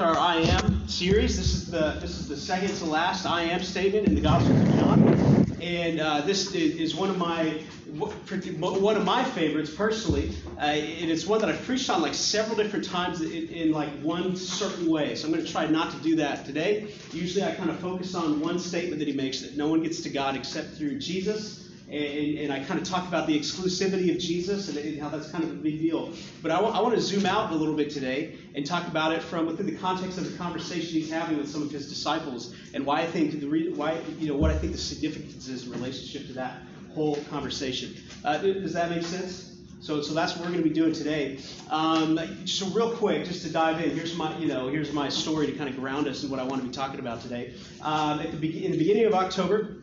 with our I am series. This is the this is the second to last I am statement in the Gospel of John, and uh, this is one of my one of my favorites personally, uh, and it's one that I've preached on like several different times in, in like one certain way. So I'm going to try not to do that today. Usually I kind of focus on one statement that he makes that no one gets to God except through Jesus and, and, I kind of talk about the exclusivity of Jesus and, and, how that's kind of a big deal. But I, w- I want to zoom out a little bit today and talk about it from within the context of the conversation he's having with some of his disciples and why I think the re- why you know what I think the significance is in relationship to that whole conversation. Uh, does that make sense? So, so that's what we're going to be doing today. Um, so, real quick, just to dive in, here's my, you know, here's my story to kind of ground us in what I want to be talking about today. Um, at the be- in the beginning of October,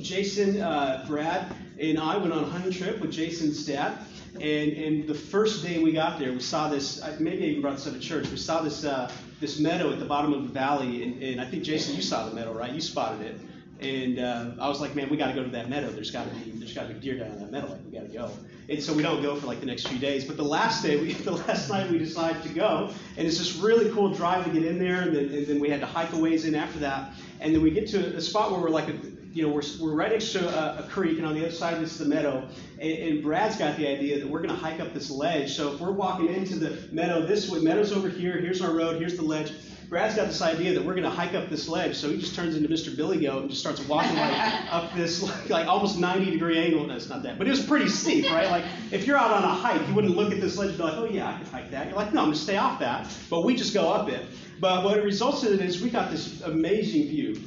Jason, uh, Brad, and I went on a hunting trip with Jason's dad. And, and the first day we got there, we saw this. Maybe I even brought this up at church. We saw this uh, this meadow at the bottom of the valley, and, and I think Jason, you saw the meadow, right? You spotted it. And uh, I was like, man, we got to go to that meadow. There's got to be there's got to be deer down in that meadow. Like we got to go. And so we don't go for like the next few days. But the last day, we, the last night, we decided to go, and it's this really cool drive to get in there. And then, and then we had to hike a ways in after that. And then we get to a spot where we're like a, you know, we're, we're right next to a, a, creek, and on the other side of this is the meadow. And, and Brad's got the idea that we're going to hike up this ledge. So if we're walking into the meadow this way, meadow's over here, here's our road, here's the ledge. Brad's got this idea that we're going to hike up this ledge, so he just turns into Mr. Billy Goat and just starts walking like up this like, like almost 90 degree angle. No, it's not that, but it was pretty steep, right? Like if you're out on a hike, you wouldn't look at this ledge and be like, oh yeah, I could hike that. You're like, no, I'm going to stay off that. But we just go up it. But what it results in is we got this amazing view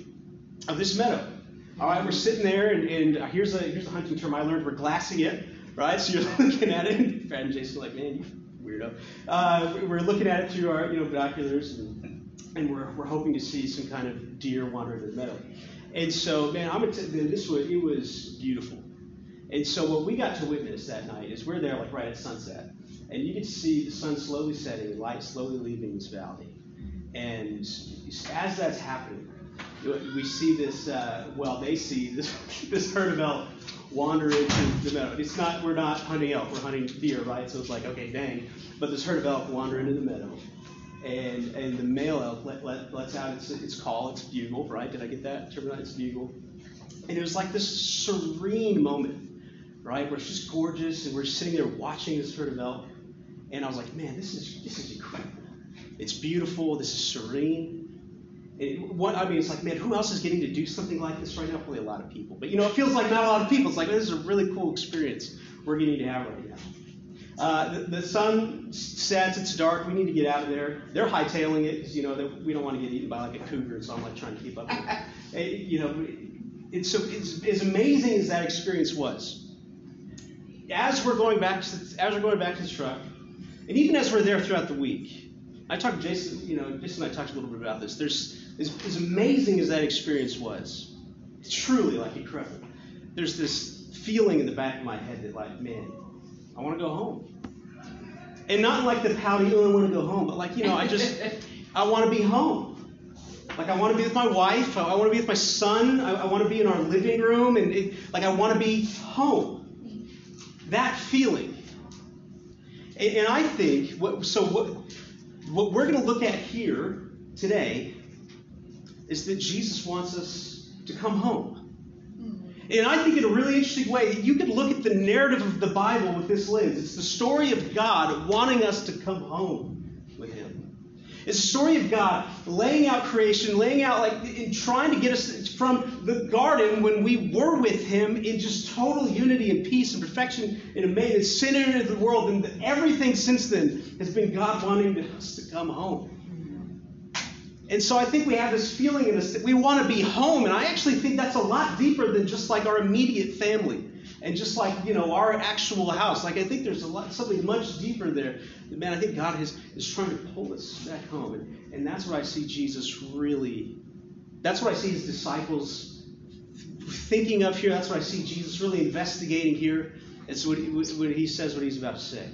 of this meadow. All right, we're sitting there, and, and here's a here's a hunting term I learned. We're glassing it, right? So you're looking at it, and Brad and Jason are like, man, you weirdo. Uh, we're looking at it through our you know binoculars, and, and we're, we're hoping to see some kind of deer wandering in the meadow. And so, man, I'm gonna this was it was beautiful. And so what we got to witness that night is we're there like right at sunset, and you to see the sun slowly setting light slowly leaving this valley. And as that's happening, we see this, uh, well, they see this, this herd of elk wander into the meadow. It's not, we're not hunting elk, we're hunting deer, right? So it's like, okay, dang. But this herd of elk wander into the meadow. And, and the male elk let, let, lets out its, its call, its bugle, right? Did I get that? Its bugle. And it was like this serene moment, right? Where it's just gorgeous, and we're sitting there watching this herd of elk. And I was like, man, this is, this is incredible. It's beautiful, this is serene. It, what I mean, it's like, man, who else is getting to do something like this right now? Probably a lot of people. But you know, it feels like not a lot of people. It's like this is a really cool experience we're getting to have right now. Uh, the, the, sun sets, it's dark, we need to get out of there. They're hightailing it because, you know, we don't want to get eaten by like a cougar, so I'm like trying to keep up with it. You know, it's, so, it's as amazing as that experience was. As we're going back to, as we're going back to the truck, and even as we're there throughout the week, I talked to Jason, you know, Jason and I talked a little bit about this. There's as, as amazing as that experience was, truly like incredible, there's this feeling in the back of my head that, like, man, I want to go home. And not like the pouty, oh, I want to go home, but like, you know, I just, I want to be home. Like, I want to be with my wife. I, want to be with my son. I, I want to be in our living room. And, it, like, I want to be home. That feeling. And, and I think, what, so what, what we're going to look at here today is that Jesus wants us to come home. Hmm. And I think in a really interesting way, you could look at the narrative of the Bible with this lens. It's the story of God wanting us to come home with Him. It's the story of God laying out creation, laying out, like, in trying to get us from the garden when we were with Him in just total unity and peace and perfection and a made and sin into the world. And everything since then has been God wanting us to come home. And so I think we have this feeling in us that we want to be home. And I actually think that's a lot deeper than just like our immediate family and just like, you know, our actual house. Like I think there's a lot something much deeper there. Man, I think God is, is trying to pull us back home. And, and that's what I see Jesus really, that's what I see his disciples thinking of here. That's what I see Jesus really investigating here. It's what, what he says what he's about to say.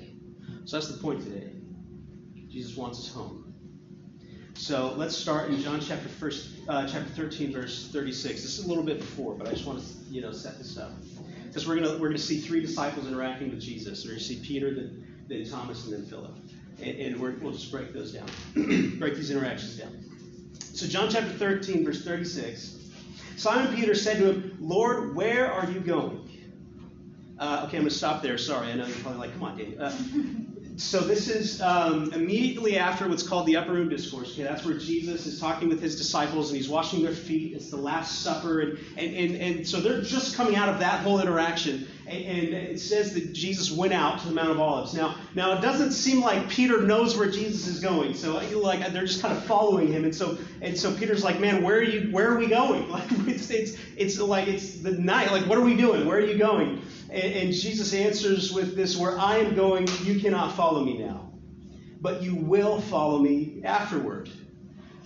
So that's the point today. Jesus wants us home. So let's start in John chapter first, uh, chapter 13, verse 36. This is a little bit before, but I just want to you know set this up because we're gonna we're gonna see three disciples interacting with Jesus. We're gonna see Peter, then, then Thomas, and then Philip. and, and we will just break those down, break these interactions down. So, John chapter 13, verse 36. Simon Peter said to him, Lord, where are you going? Uh, okay, I'm going to stop there. Sorry, I know you're probably like, come on, Dave. Uh, so this is um, immediately after what's called the upper room discourse. Okay, that's where Jesus is talking with his disciples and he's washing their feet. It's the Last Supper, and and and, and so they're just coming out of that whole interaction. And, and it says that Jesus went out to the Mount of Olives. Now, now it doesn't seem like Peter knows where Jesus is going. So like they're just kind of following him. And so and so Peter's like, man, where are you? Where are we going? Like it's it's it's like it's the night. Like what are we doing? Where are you going? And, and Jesus answers with this Where I am going, you cannot follow me now, but you will follow me afterward.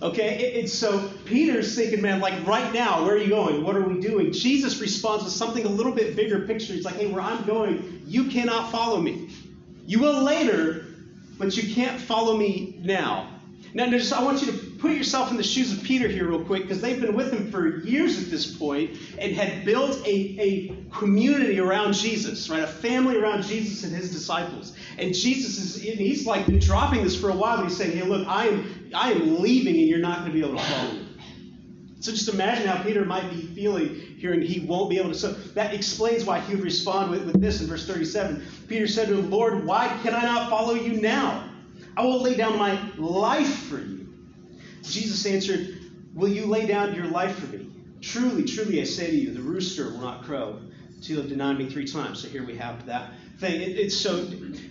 Okay, it's so Peter's thinking, man, like right now, where are you going? What are we doing? Jesus responds with something a little bit bigger picture. He's like, hey, where I'm going, you cannot follow me. You will later, but you can't follow me now. Now, just, I want you to put yourself in the shoes of Peter here, real quick, because they've been with him for years at this point and had built a, a community around Jesus, right? A family around Jesus and his disciples. And Jesus is, and he's like been dropping this for a while. but He's saying, hey, look, I am, I am leaving and you're not going to be able to follow me. So just imagine how Peter might be feeling hearing he won't be able to. So that explains why he would respond with, with this in verse 37. Peter said to him, Lord, why can I not follow you now? I will lay down my life for you. Jesus answered, Will you lay down your life for me? Truly, truly, I say to you, the rooster will not crow until you have denied me three times. So here we have that thing. It, it's so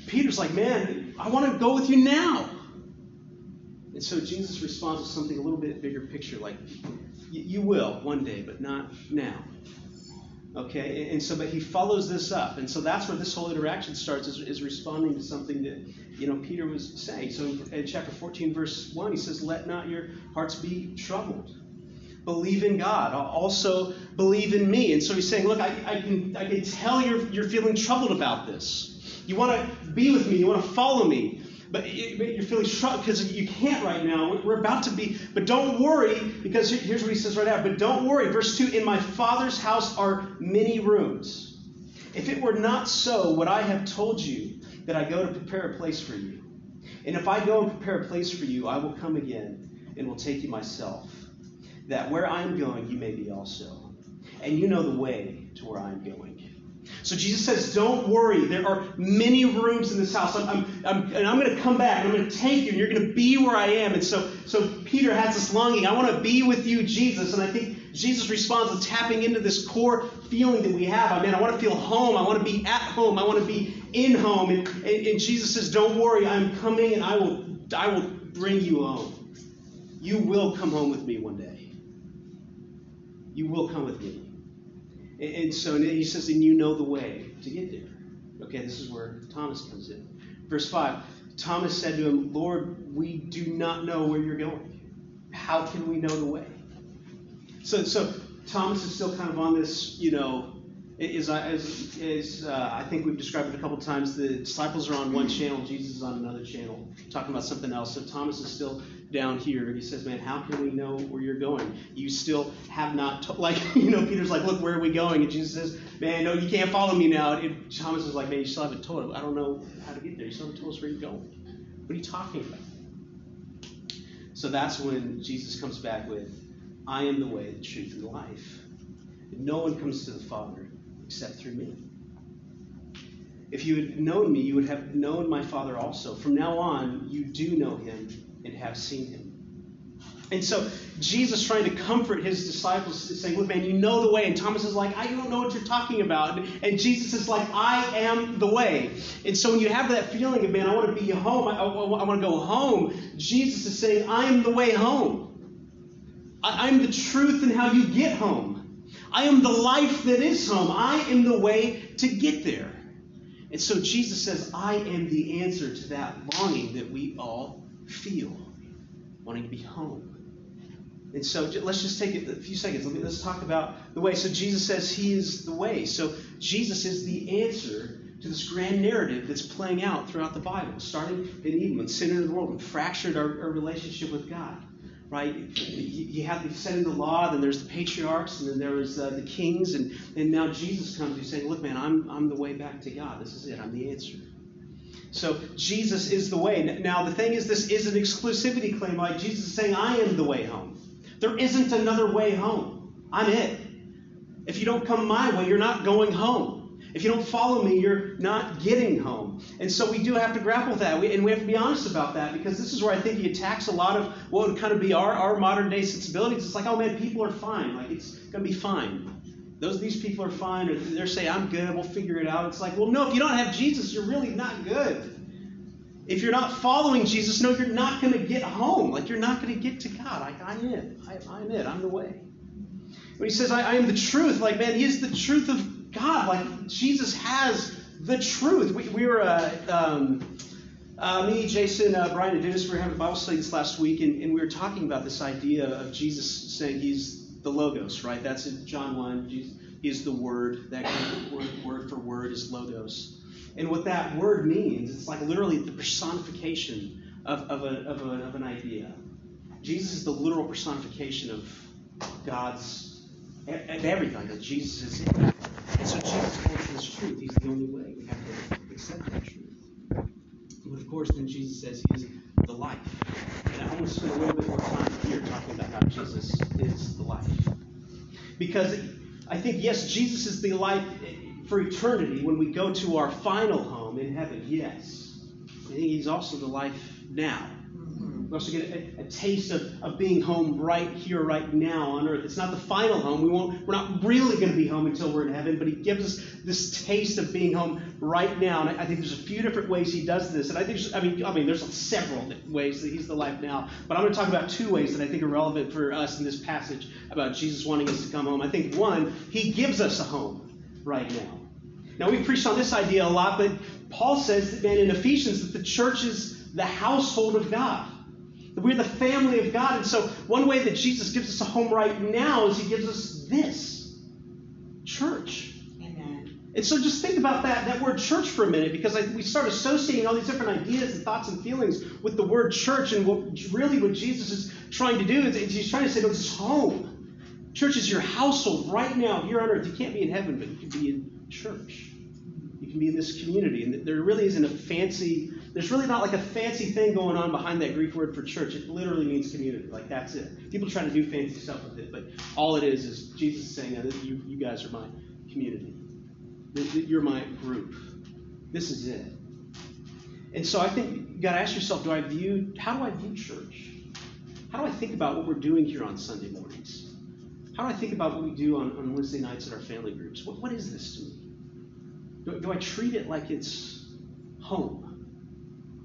Peter's like, man, I want to go with you now. And so Jesus responds with something a little bit bigger picture, like, you will one day, but not now. Okay, and so, but he follows this up. And so that's where this whole interaction starts, is, is responding to something that, you know, Peter was saying. So in chapter 14, verse 1, he says, Let not your hearts be troubled. Believe in God. Also believe in me. And so he's saying, Look, I, I, can, I can tell you're, you're feeling troubled about this. You want to be with me, you want to follow me but you're feeling struck because you can't right now. We're about to be, but don't worry because here's what he says right now. But don't worry, verse two. In my Father's house are many rooms. If it were not so, would I have told you that I go to prepare a place for you? And if I go and prepare a place for you, I will come again and will take you myself, that where I am going, you may be also. And you know the way to where I am going. So Jesus says, Don't worry. There are many rooms in this house. I'm, I'm, I'm and I'm going to come back. I'm going to take you, and you're going to be where I am. And so, so Peter has this longing. I want to be with you, Jesus. And I think Jesus responds with tapping into this core feeling that we have. I mean, I want to feel home. I want to be at home. I want to be in home. And, and, and Jesus says, Don't worry. I'm coming, and I will, I will bring you home. You will come home with me one day. You will come with me. And so he says, and you know the way to get there. Okay, this is where Thomas comes in. Verse 5 Thomas said to him, Lord, we do not know where you're going. How can we know the way? So, so Thomas is still kind of on this, you know, as, as, as uh, I think we've described it a couple times, the disciples are on one channel, Jesus is on another channel, talking about something else. So Thomas is still down here. He says, Man, how can we know where you're going? You still have not, to-. like, you know, Peter's like, Look, where are we going? And Jesus says, Man, no, you can't follow me now. And Thomas is like, Man, you still haven't told. I don't know how to get there. You still haven't told us where you're going. What are you talking about? So that's when Jesus comes back with, I am the way, the truth, and the life. And no one comes to the Father except through me. If you had known me, you would have known my Father also. From now on, you do know him and have seen him. And so Jesus trying to comfort his disciples, is saying, Look, man, you know the way. And Thomas is like, I don't know what you're talking about. And Jesus is like, I am the way. And so when you have that feeling of, man, I want to be home, I, I, I want to go home, Jesus is saying, I am the way home. I, I'm the truth in how you get home. I am the life that is home. I am the way to get there. And so Jesus says, I am the answer to that longing that we all feel, wanting to be home. And so let's just take a few seconds. Let's talk about the way. So Jesus says he is the way. So Jesus is the answer to this grand narrative that's playing out throughout the Bible, starting in Eden, when sin entered the world and fractured our, our relationship with God right? You have the set in the law, then there's the patriarchs, and then there was uh, the kings, and, and now Jesus comes. He's saying, Look, man, I'm, I'm the way back to God. This is it. I'm the answer. So Jesus is the way. Now, the thing is, this is an exclusivity claim. Like Jesus is saying, I am the way home. There isn't another way home. I'm it. If you don't come my way, you're not going home. If you don't follow me, you're not getting home. And so we do have to grapple with that. We, and we have to be honest about that because this is where I think he attacks a lot of what would kind of be our, our modern day sensibilities. It's like, oh man, people are fine. Like, it's going to be fine. Those these people are fine, or they're saying, I'm good, we'll figure it out. It's like, well, no, if you don't have Jesus, you're really not good. If you're not following Jesus, no, you're not going to get home. Like, you're not going to get to God. I, I'm it. I, am it. I'm the way. When he says, I, I am the truth, like, man, he is the truth of God. Like, Jesus has the truth. We, we were, uh, um, uh, me, Jason, uh, Brian, and Dennis, we were having Bible studies last week, and, and we were talking about this idea of Jesus saying he's the Logos, right? That's in John 1. Jesus is the Word. That word, word for word is Logos. And what that word means, it's like literally the personification of, of, a, of, a, of an idea. Jesus is the literal personification of God's of everything. That Jesus is it. And so Jesus holds this truth. He's the only way. We have to accept that truth. But of course, then Jesus says he is the life. And I want to spend a little bit more time here talking about how Jesus is the life. Because I think, yes, Jesus is the life for eternity when we go to our final home in heaven, yes. I think he's also the life now. We also get a, a, taste of, of being home right here, right now on earth. It's not the final home. We won't, we're not really going to be home until we're in heaven, but he gives us this taste of being home right now. And I, I think there's a few different ways he does this. And I think, I mean, I mean, there's several ways that he's the life now. But I'm going to talk about two ways that I think are relevant for us in this passage about Jesus wanting us to come home. I think one, he gives us a home right now. Now, we've preached on this idea a lot, but Paul says, man, in Ephesians, that the church is the household of God. We're the family of God. And so, one way that Jesus gives us a home right now is he gives us this church. Amen. And so, just think about that, that word church for a minute, because I, we start associating all these different ideas and thoughts and feelings with the word church. And what really what Jesus is trying to do is he's trying to say, no, this is home. Church is your household right now here on earth. You can't be in heaven, but you can be in church. You can be in this community. And there really isn't a fancy there's really not like a fancy thing going on behind that Greek word for church. It literally means community. Like that's it. People try to do fancy stuff with it, but all it is is Jesus saying, you, you guys are my community. You're my group. This is it. And so I think you got to ask yourself, do I view, how do I view church? How do I think about what we're doing here on Sunday mornings? How do I think about what we do on, on Wednesday nights at our family groups? What, what is this to me? Do, do I treat it like it's home?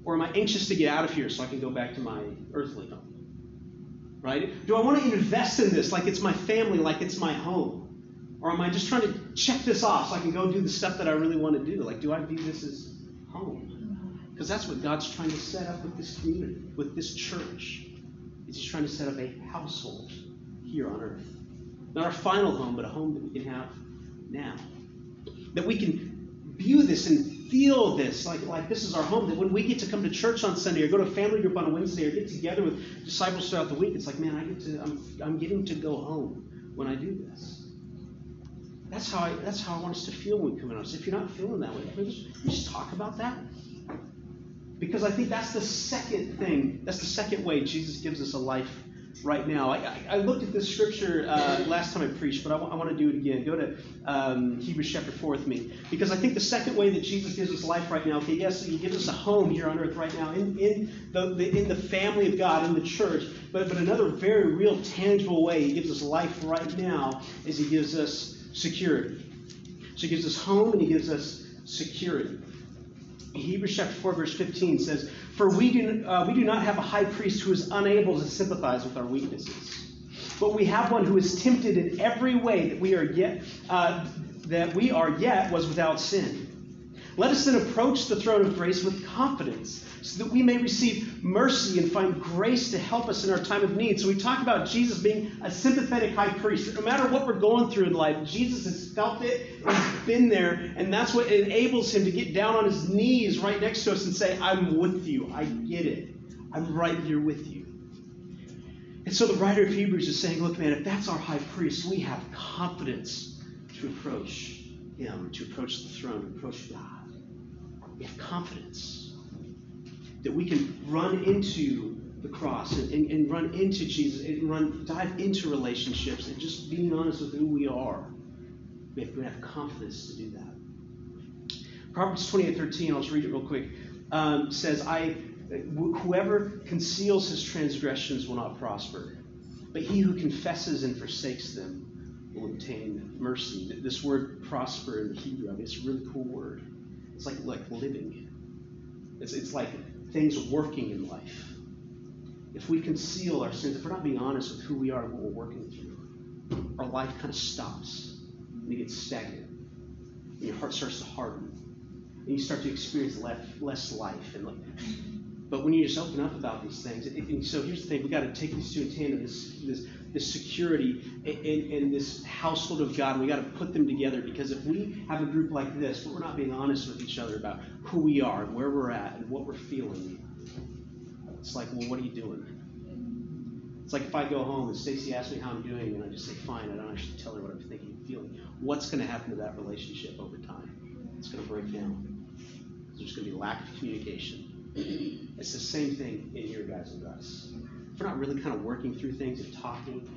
Or am I anxious to get out of here so I can go back to my earthly home? Right? Do I want to invest in this like it's my family, like it's my home? Or am I just trying to check this off so I can go do the stuff that I really want to do? Like, do I view this as home? Because that's what God's trying to set up with this community, with this church. He's trying to set up a household here on earth. Not our final home, but a home that we can have now. That we can view this and feel this, like, like this is our home, that when we get to come to church on Sunday or go to a family group on a Wednesday or get together with disciples throughout the week, it's like, man, I get to, I'm, I'm getting to go home when I do this. That's how I, that's how I want us to feel when we come in. If you're not feeling that way, we just talk about that. Because I think that's the second thing, that's the second way Jesus gives us a life right now. I, I, looked at this scripture uh, last time I preached, but I, w- I want to do it again. Go to um, Hebrews chapter 4 with me. Because I think the second way that Jesus gives us life right now, okay, yes, he gives us a home here on earth right now, in, in, the, the, in the family of God, in the church, but, but another very real, tangible way he gives us life right now is he gives us security. So he gives us home and he gives us security. Hebrews chapter 4, verse 15 says, For we do, uh, we do not have a high priest who is unable to sympathize with our weaknesses, but we have one who is tempted in every way that we are yet, uh, that we are yet was without sin. Let us then approach the throne of grace with confidence so that we may receive mercy and find grace to help us in our time of need. So we talk about Jesus being a sympathetic high priest. No matter what we're going through in life, Jesus has felt it he's been there, and that's what enables him to get down on his knees right next to us and say, I'm with you. I get it. I'm right here with you. And so the writer of Hebrews is saying, look, man, if that's our high priest, we have confidence to approach him, to approach the throne, to approach God. We confidence. that we can run into the cross and, and, and, run into Jesus and run dive into relationships and just being honest with who we are. We have to have confidence to do that. Proverbs 28 13, I'll just read it real quick, um, says, I whoever conceals his transgressions will not prosper, but he who confesses and forsakes them will obtain mercy. This word prosper in the Hebrew, I mean, it's a really cool word. It's like like living. It's, it's like things working in life if we conceal our sins, if we're not being honest with who we are and what we're working through, our life kind of stops and it gets stagnant. And your heart starts to harden. And you start to experience less, less life. And like, but when you just open up about these things, it, and so here's the thing: we got to take these two in tandem. This, this, this security and this household of God. We got to put them together because if we have a group like this, but we're not being honest with each other about who we are and where we're at and what we're feeling, it's like, well, what are you doing? It's like if I go home and Stacy asks me how I'm doing, and I just say, fine, I don't actually tell her what I'm thinking and feeling. What's going to happen to that relationship over time? It's going to break down. There's going to be lack of communication. It's the same thing in your guys and us. We're not really kind of working through things and talking.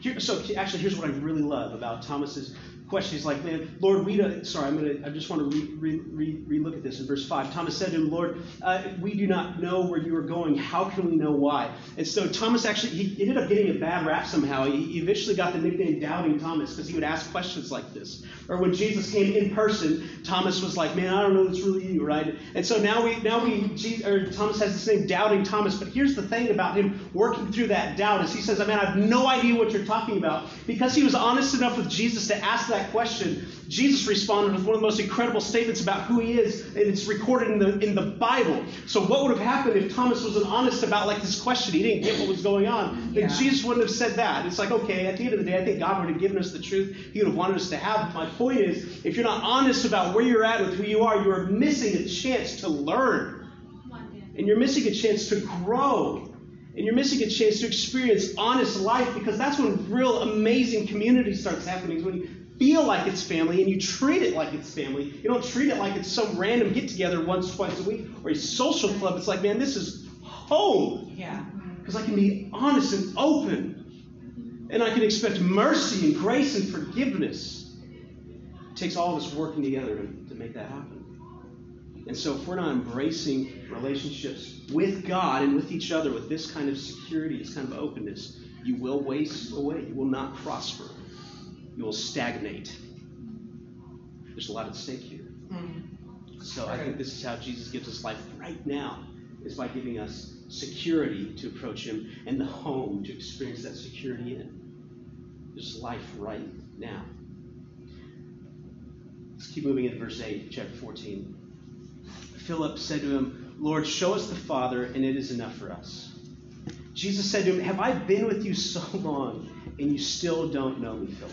Here, so actually, here's what I really love about Thomas's question. Like, man, Lord, we don't, sorry, I'm gonna, I just want to re, re, re, look at this in verse 5. Thomas said to him, Lord, uh, we do not know where you are going. How can we know why? And so Thomas actually, he ended up getting a bad rap somehow. He, eventually got the nickname Doubting Thomas because he would ask questions like this. Or when Jesus came in person, Thomas was like, man, I don't know it's really you, right? And so now we, now we, Jesus, or Thomas has this name, Doubting Thomas. But here's the thing about him working through that doubt is he says, man, I have no idea what you're talking about. Because he was honest enough with Jesus to ask that question, Jesus responded with one of the most incredible statements about who he is, and it's recorded in the in the Bible. So what would have happened if Thomas wasn't honest about like this question? He didn't get what was going on. Then. Jesus wouldn't have said that. It's like, okay, at the end of the day, I think God would have given us the truth he would have wanted us to have. But My point is, if you're not honest about where you're at with who you are, you are missing a chance to learn. And you're missing a chance to grow. And you're missing a chance to experience honest life because that's when real amazing community starts happening. When feel like it's family and you treat it like it's family. You don't treat it like it's some random get together once, twice a week or a social club. It's like, man, this is home. Yeah. Because I can be honest and open. And I can expect mercy and grace and forgiveness. It takes all of us working together to, to make that happen. And so, if we're not embracing relationships with God and with each other with this kind of security, this kind of openness, you will waste away. You will not prosper you will stagnate. There's a lot at stake here. Mm-hmm. So I think this is how Jesus gives us life right now, is by giving us security to approach Him and the home to experience that security in. There's life right now. Let's keep moving into verse 8, chapter 14. Philip said to him, Lord, show us the Father, and it is enough for us. Jesus said to him, Have I been with you so long, and you still don't know me, Philip?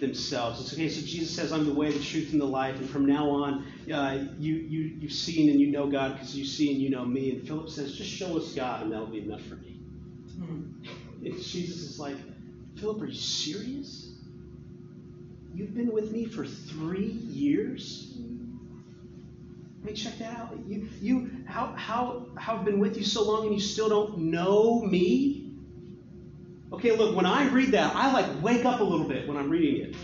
themselves. It's okay. So Jesus says, "I'm the way, the truth, and the life." And from now on, uh, you you you've seen and you know God because you see and you know me. And Philip says, "Just show us God, and that'll be enough for me." Hmm. And Jesus is like, "Philip, are you serious? You've been with me for three years." I mean, check that out. You, you, how, how, how I've been with you so long and you still don't know me? Okay, look, when I read that, I like wake up a little bit when I'm reading it.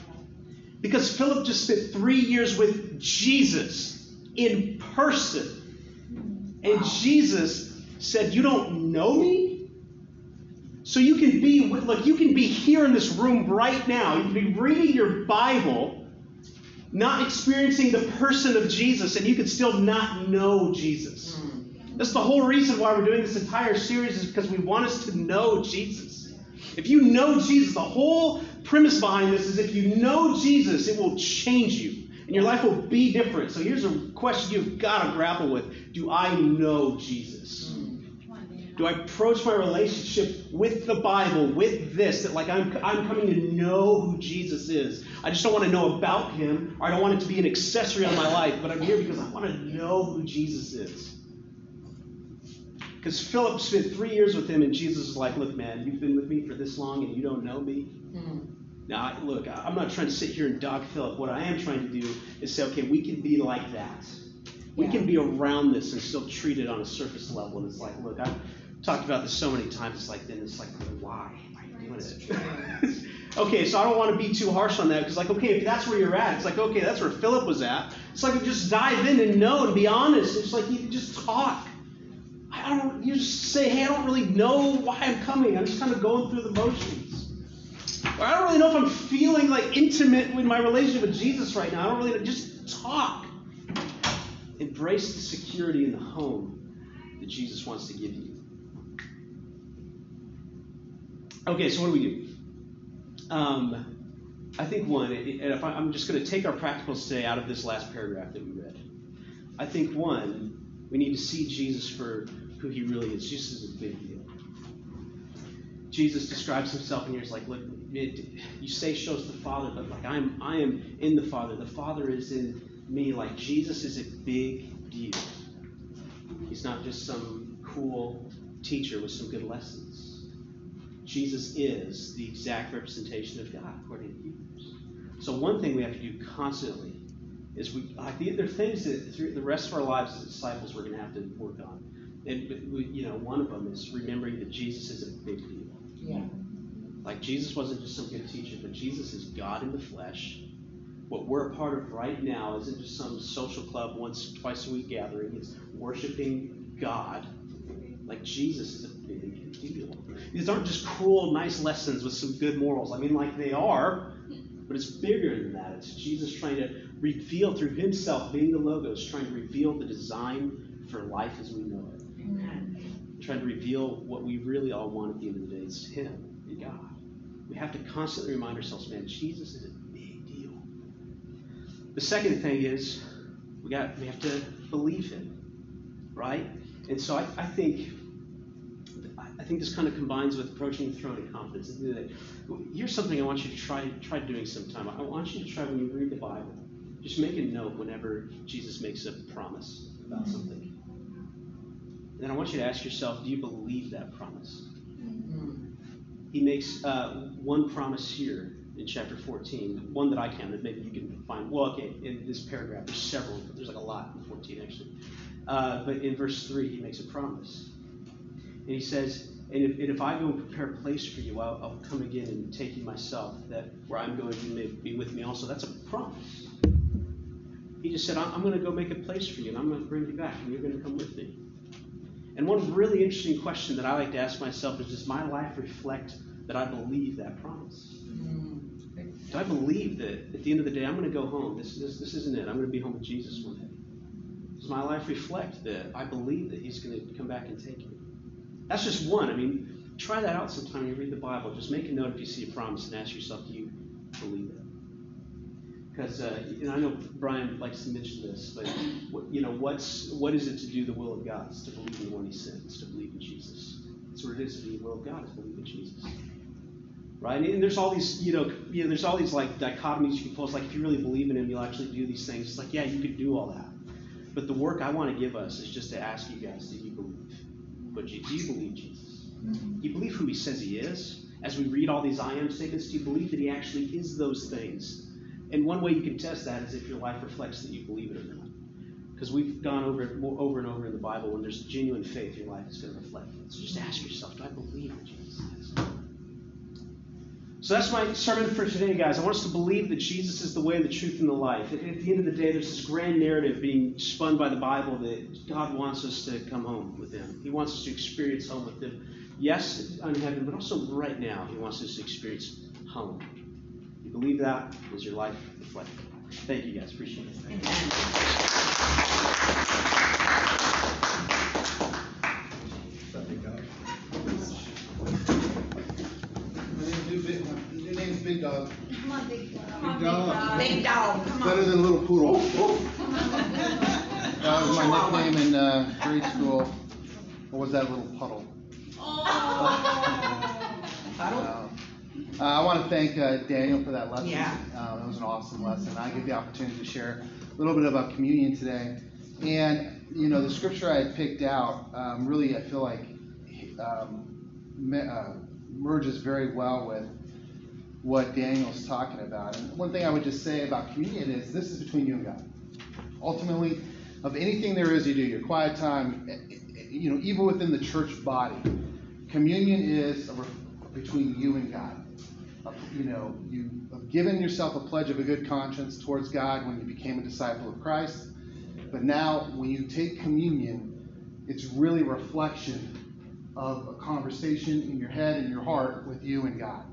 Because Philip just spent three years with Jesus in person. And Jesus said, You don't know me? So you can be, look, you can be here in this room right now. You can be reading your Bible, not experiencing the person of Jesus, and you can still not know Jesus. Hmm. That's the whole reason why we're doing this entire series, is because we want us to know Jesus. If you know Jesus, the whole premise behind this is if you know Jesus, it will change you. And your life will be different. So here's a question you've got to grapple with Do I know Jesus? Do I approach my relationship with the Bible, with this, that like I'm, I'm coming to know who Jesus is? I just don't want to know about him, or I don't want it to be an accessory on my life, but I'm here because I want to know who Jesus is. Because Philip spent three years with him, and Jesus is like, Look, man, you've been with me for this long, and you don't know me. Mm-hmm. Now, look, I'm not trying to sit here and dog Philip. What I am trying to do is say, okay, we can be like that. We yeah. can be around this and still treat it on a surface level. And it's like, look, I've talked about this so many times. It's like, then it's like, why am I doing it? okay, so I don't want to be too harsh on that because, like, okay, if that's where you're at, it's like, okay, that's where Philip was at. It's like, just dive in and know and be honest. It's like you just talk. I don't. You just say, hey, I don't really know why I'm coming. I'm just kind of going through the motions. Or I don't really know if I'm feeling like intimate with my relationship with Jesus right now. I don't really know. Just talk. Embrace the security in the home that Jesus wants to give you. Okay, so what do we do? Um, I think one, and if I, I'm just going to take our practicals today out of this last paragraph that we read. I think one, we need to see Jesus for who he really is. Jesus is a big deal. Jesus describes himself, and he's like, "Look, it, you say shows the Father, but like I'm, I am in the Father. The Father is in me. Like Jesus is a big deal. He's not just some cool teacher with some good lessons. Jesus is the exact representation of God, according to Hebrews. So one thing we have to do constantly is we. Think there are things that through the rest of our lives as disciples we're going to have to work on. And we, you know, one of them is remembering that Jesus is a big deal. Yeah. Like Jesus wasn't just some good teacher, but Jesus is God in the flesh. What we're a part of right now isn't just some social club once, twice a week gathering. It's worshiping God. Like Jesus is a big deal. These aren't just cool, nice lessons with some good morals. I mean, like they are, but it's bigger than that. It's Jesus trying to reveal through himself, being the Logos, trying to reveal the design for life as we know it. Amen. Trying to reveal what we really all want at the end of the day is Him and God. We have to constantly remind ourselves, man, Jesus is a big deal. The second thing is we got we have to believe Him, right? And so I, I think I think this kind of combines with approaching the throne in confidence. Here's something I want you to try try doing sometime. I want you to try when you read the Bible, just make a note whenever Jesus makes a promise about mm-hmm. something. And I want you to ask yourself do you believe that promise? Mm-hmm. He makes uh, one promise here in chapter 14, one that I can, counted. Maybe you can find. Well, okay, in this paragraph, there's several. There's like a lot in 14, actually. Uh, but in verse 3, he makes a promise. And he says, and if, and if, I go and prepare a place for you, I'll, I'll, come again and take you myself, that where I'm going, you may be with me also. That's a promise. He just said, I'm going to go make a place for you, and I'm going to bring you back, and you're going to come with me. And one really interesting question that I like to ask myself is Does my life reflect that I believe that promise? Do I believe that at the end of the day, I'm going to go home? This, this, this isn't it. I'm going to be home with Jesus one day. Does my life reflect that I believe that He's going to come back and take me? That's just one. I mean, try that out sometime you read the Bible. Just make a note if you see a promise and ask yourself, Do you believe it? Because uh, you know, I know Brian likes to mention this, but what, you know, what's what is it to do the will of God? It's to believe in the one He sent. It's to believe in Jesus. That's what it is to do the will of God. Is believe in Jesus. Right? And there's all these, you know, you know, there's all these like dichotomies you can pull. It's like if you really believe in Him, you'll actually do these things. It's like, yeah, you could do all that. But the work I want to give us is just to ask you guys, do you believe? But do you believe Jesus? Do you believe who He says He is? As we read all these I am statements, do you believe that He actually is those things? And one way you can test that is if your life reflects that you believe it or not. Because we've gone over it over and over in the Bible. When there's genuine faith, your life is going to reflect it. So just ask yourself, do I believe what Jesus says? So that's my sermon for today, guys. I want us to believe that Jesus is the way, the truth, and the life. At, at the end of the day, there's this grand narrative being spun by the Bible that God wants us to come home with Him. He wants us to experience home with Him. Yes, in heaven, but also right now, He wants us to experience home believe that, does your life reflect Thank you guys. Appreciate it. Amen. Your name's Big Dog. Come on, Big Dog. Big Dog. Big Dog. Come on. Better than Little Poodle. that was my nickname in uh, grade school. What was that little puddle? Uh, I want to thank uh, Daniel for that lesson. Yeah. Uh, that was an awesome lesson. I get the opportunity to share a little bit about communion today. And, you know, the scripture I had picked out um, really, I feel like, um, me- uh, merges very well with what Daniel's talking about. And one thing I would just say about communion is this is between you and God. Ultimately, of anything there is you do, your quiet time, eh, eh, you know, even within the church body, communion is a between you and God. Uh, You know, you have given yourself a pledge of a good conscience towards God when you became a disciple of Christ. But now, when you take communion, it's really reflection of a conversation in your head and your heart with you and God.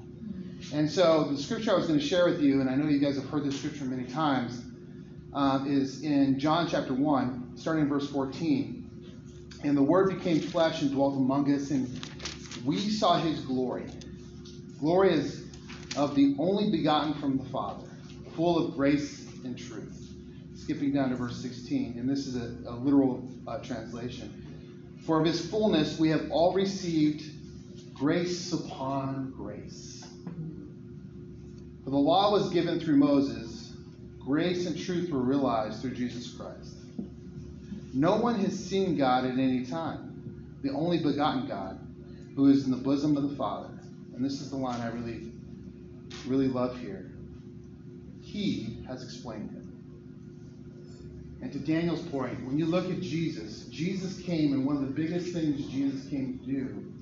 And so, the scripture I was going to share with you, and I know you guys have heard this scripture many times, um, is in John chapter 1, starting in verse 14. And the Word became flesh and dwelt among us, and we saw his glory. Glory is of the only begotten from the Father, full of grace and truth. Skipping down to verse 16, and this is a, a literal uh, translation. For of his fullness we have all received grace upon grace. For the law was given through Moses, grace and truth were realized through Jesus Christ. No one has seen God at any time, the only begotten God, who is in the bosom of the Father. And this is the line I really, really love here. He has explained him. And to Daniel's point, when you look at Jesus, Jesus came, and one of the biggest things Jesus came to do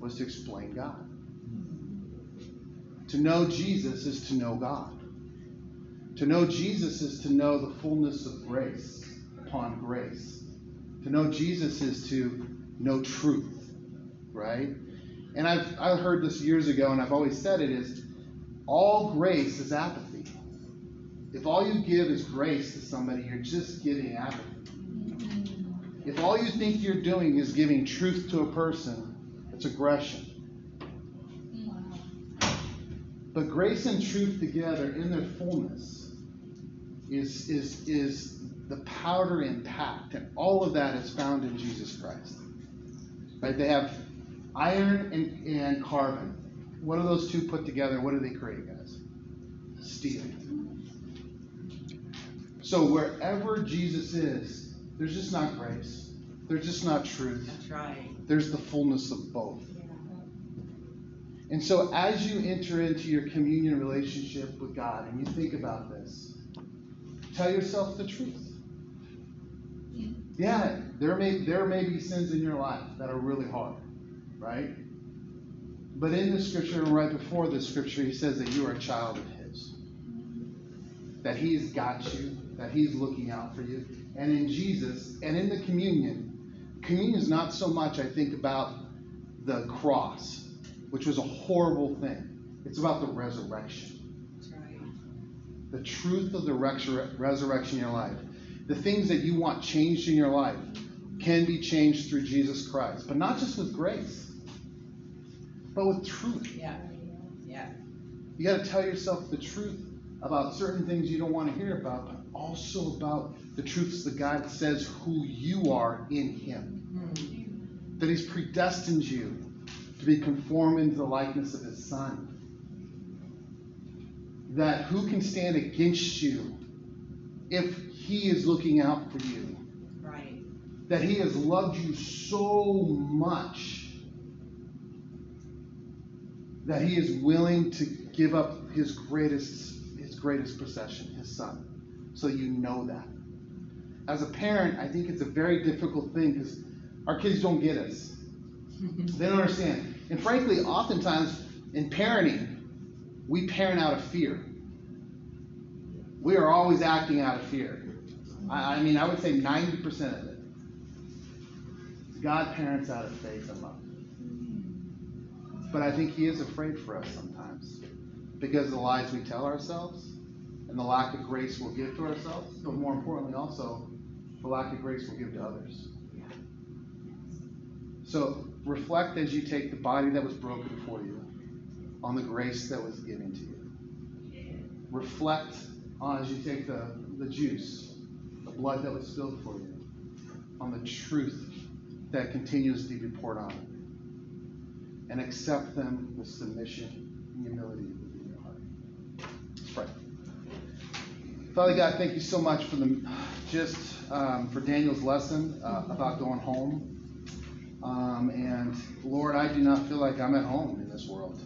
was to explain God. To know Jesus is to know God. To know Jesus is to know the fullness of grace upon grace. To know Jesus is to know truth, right? And I've, I heard this years ago, and I've always said it is all grace is apathy. If all you give is grace to somebody, you're just giving apathy. If all you think you're doing is giving truth to a person, it's aggression. But grace and truth together in their fullness is, is, is the powder impact, and all of that is found in Jesus Christ. Right? They have iron and, and carbon. What do those two put together? What do they create, guys? Steel. So wherever Jesus is, there's just not grace. There's just not truth. That's right. There's the fullness of both. And so, as you enter into your communion relationship with God and you think about this, tell yourself the truth. Yeah, there may there may be sins in your life that are really hard, right? But in the scripture, and right before the scripture, he says that you are a child of his. That he's got you, that he's looking out for you. And in Jesus, and in the communion, communion is not so much, I think, about the cross, which was a horrible thing. It's about the resurrection. That's right. The truth of the resur- resurrection in your life. The things that you want changed in your life can be changed through Jesus Christ. But not just with grace, but with truth. Yeah. Yeah. You got to tell yourself the truth about certain things you don't want to hear about, but also about the truths that God says who you are in Him. Hmm. That He's predestined you to be conformed into the likeness of His Son. That who can stand against you if He is looking out for you? Right. That He has loved you so much that He is willing to give up His greatest His greatest possession, His Son. So you know that. As a parent, I think it's a very difficult thing because our kids don't get us. They don't understand. And frankly, oftentimes in parenting, we parent out of fear. We are always acting out of fear. I, I mean, I would say 90% of it. God parents out of faith and love. But I think He is afraid for us sometimes because of the lies we tell ourselves and the lack of grace we'll give to ourselves, but more importantly, also the lack of grace we'll give to others. So reflect as you take the body that was broken for you on the grace that was given to you. Reflect on as you take the, the juice, the blood that was spilled for you, on the truth that continues to be poured on. And accept them with submission and humility within your heart. Let's pray. Father God, thank you so much for the just um, for Daniel's lesson uh, about going home. Um, and Lord, I do not feel like I'm at home in this world.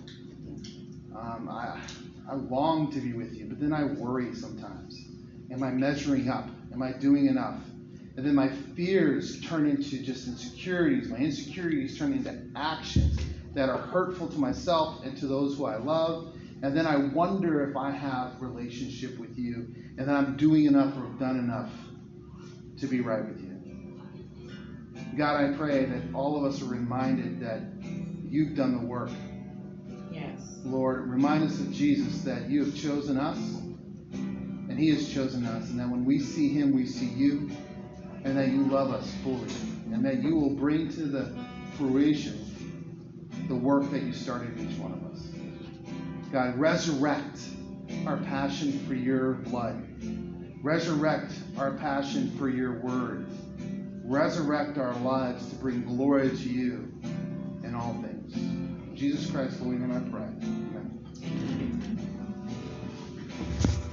Um, I, I long to be with you, but then I worry sometimes. Am I measuring up? Am I doing enough? And then my fears turn into just insecurities. My insecurities turn into actions that are hurtful to myself and to those who I love. And then I wonder if I have relationship with you and that I'm doing enough or have done enough to be right with you. God, I pray that all of us are reminded that you've done the work. Yes. Lord, remind us of Jesus that you have chosen us and he has chosen us, and that when we see him, we see you, and that you love us fully, and that you will bring to the fruition the work that you started in each one of us. God, resurrect our passion for your blood. Resurrect our passion for your word. Resurrect our lives to bring glory to you in all things. Jesus Christ, holy name I pray.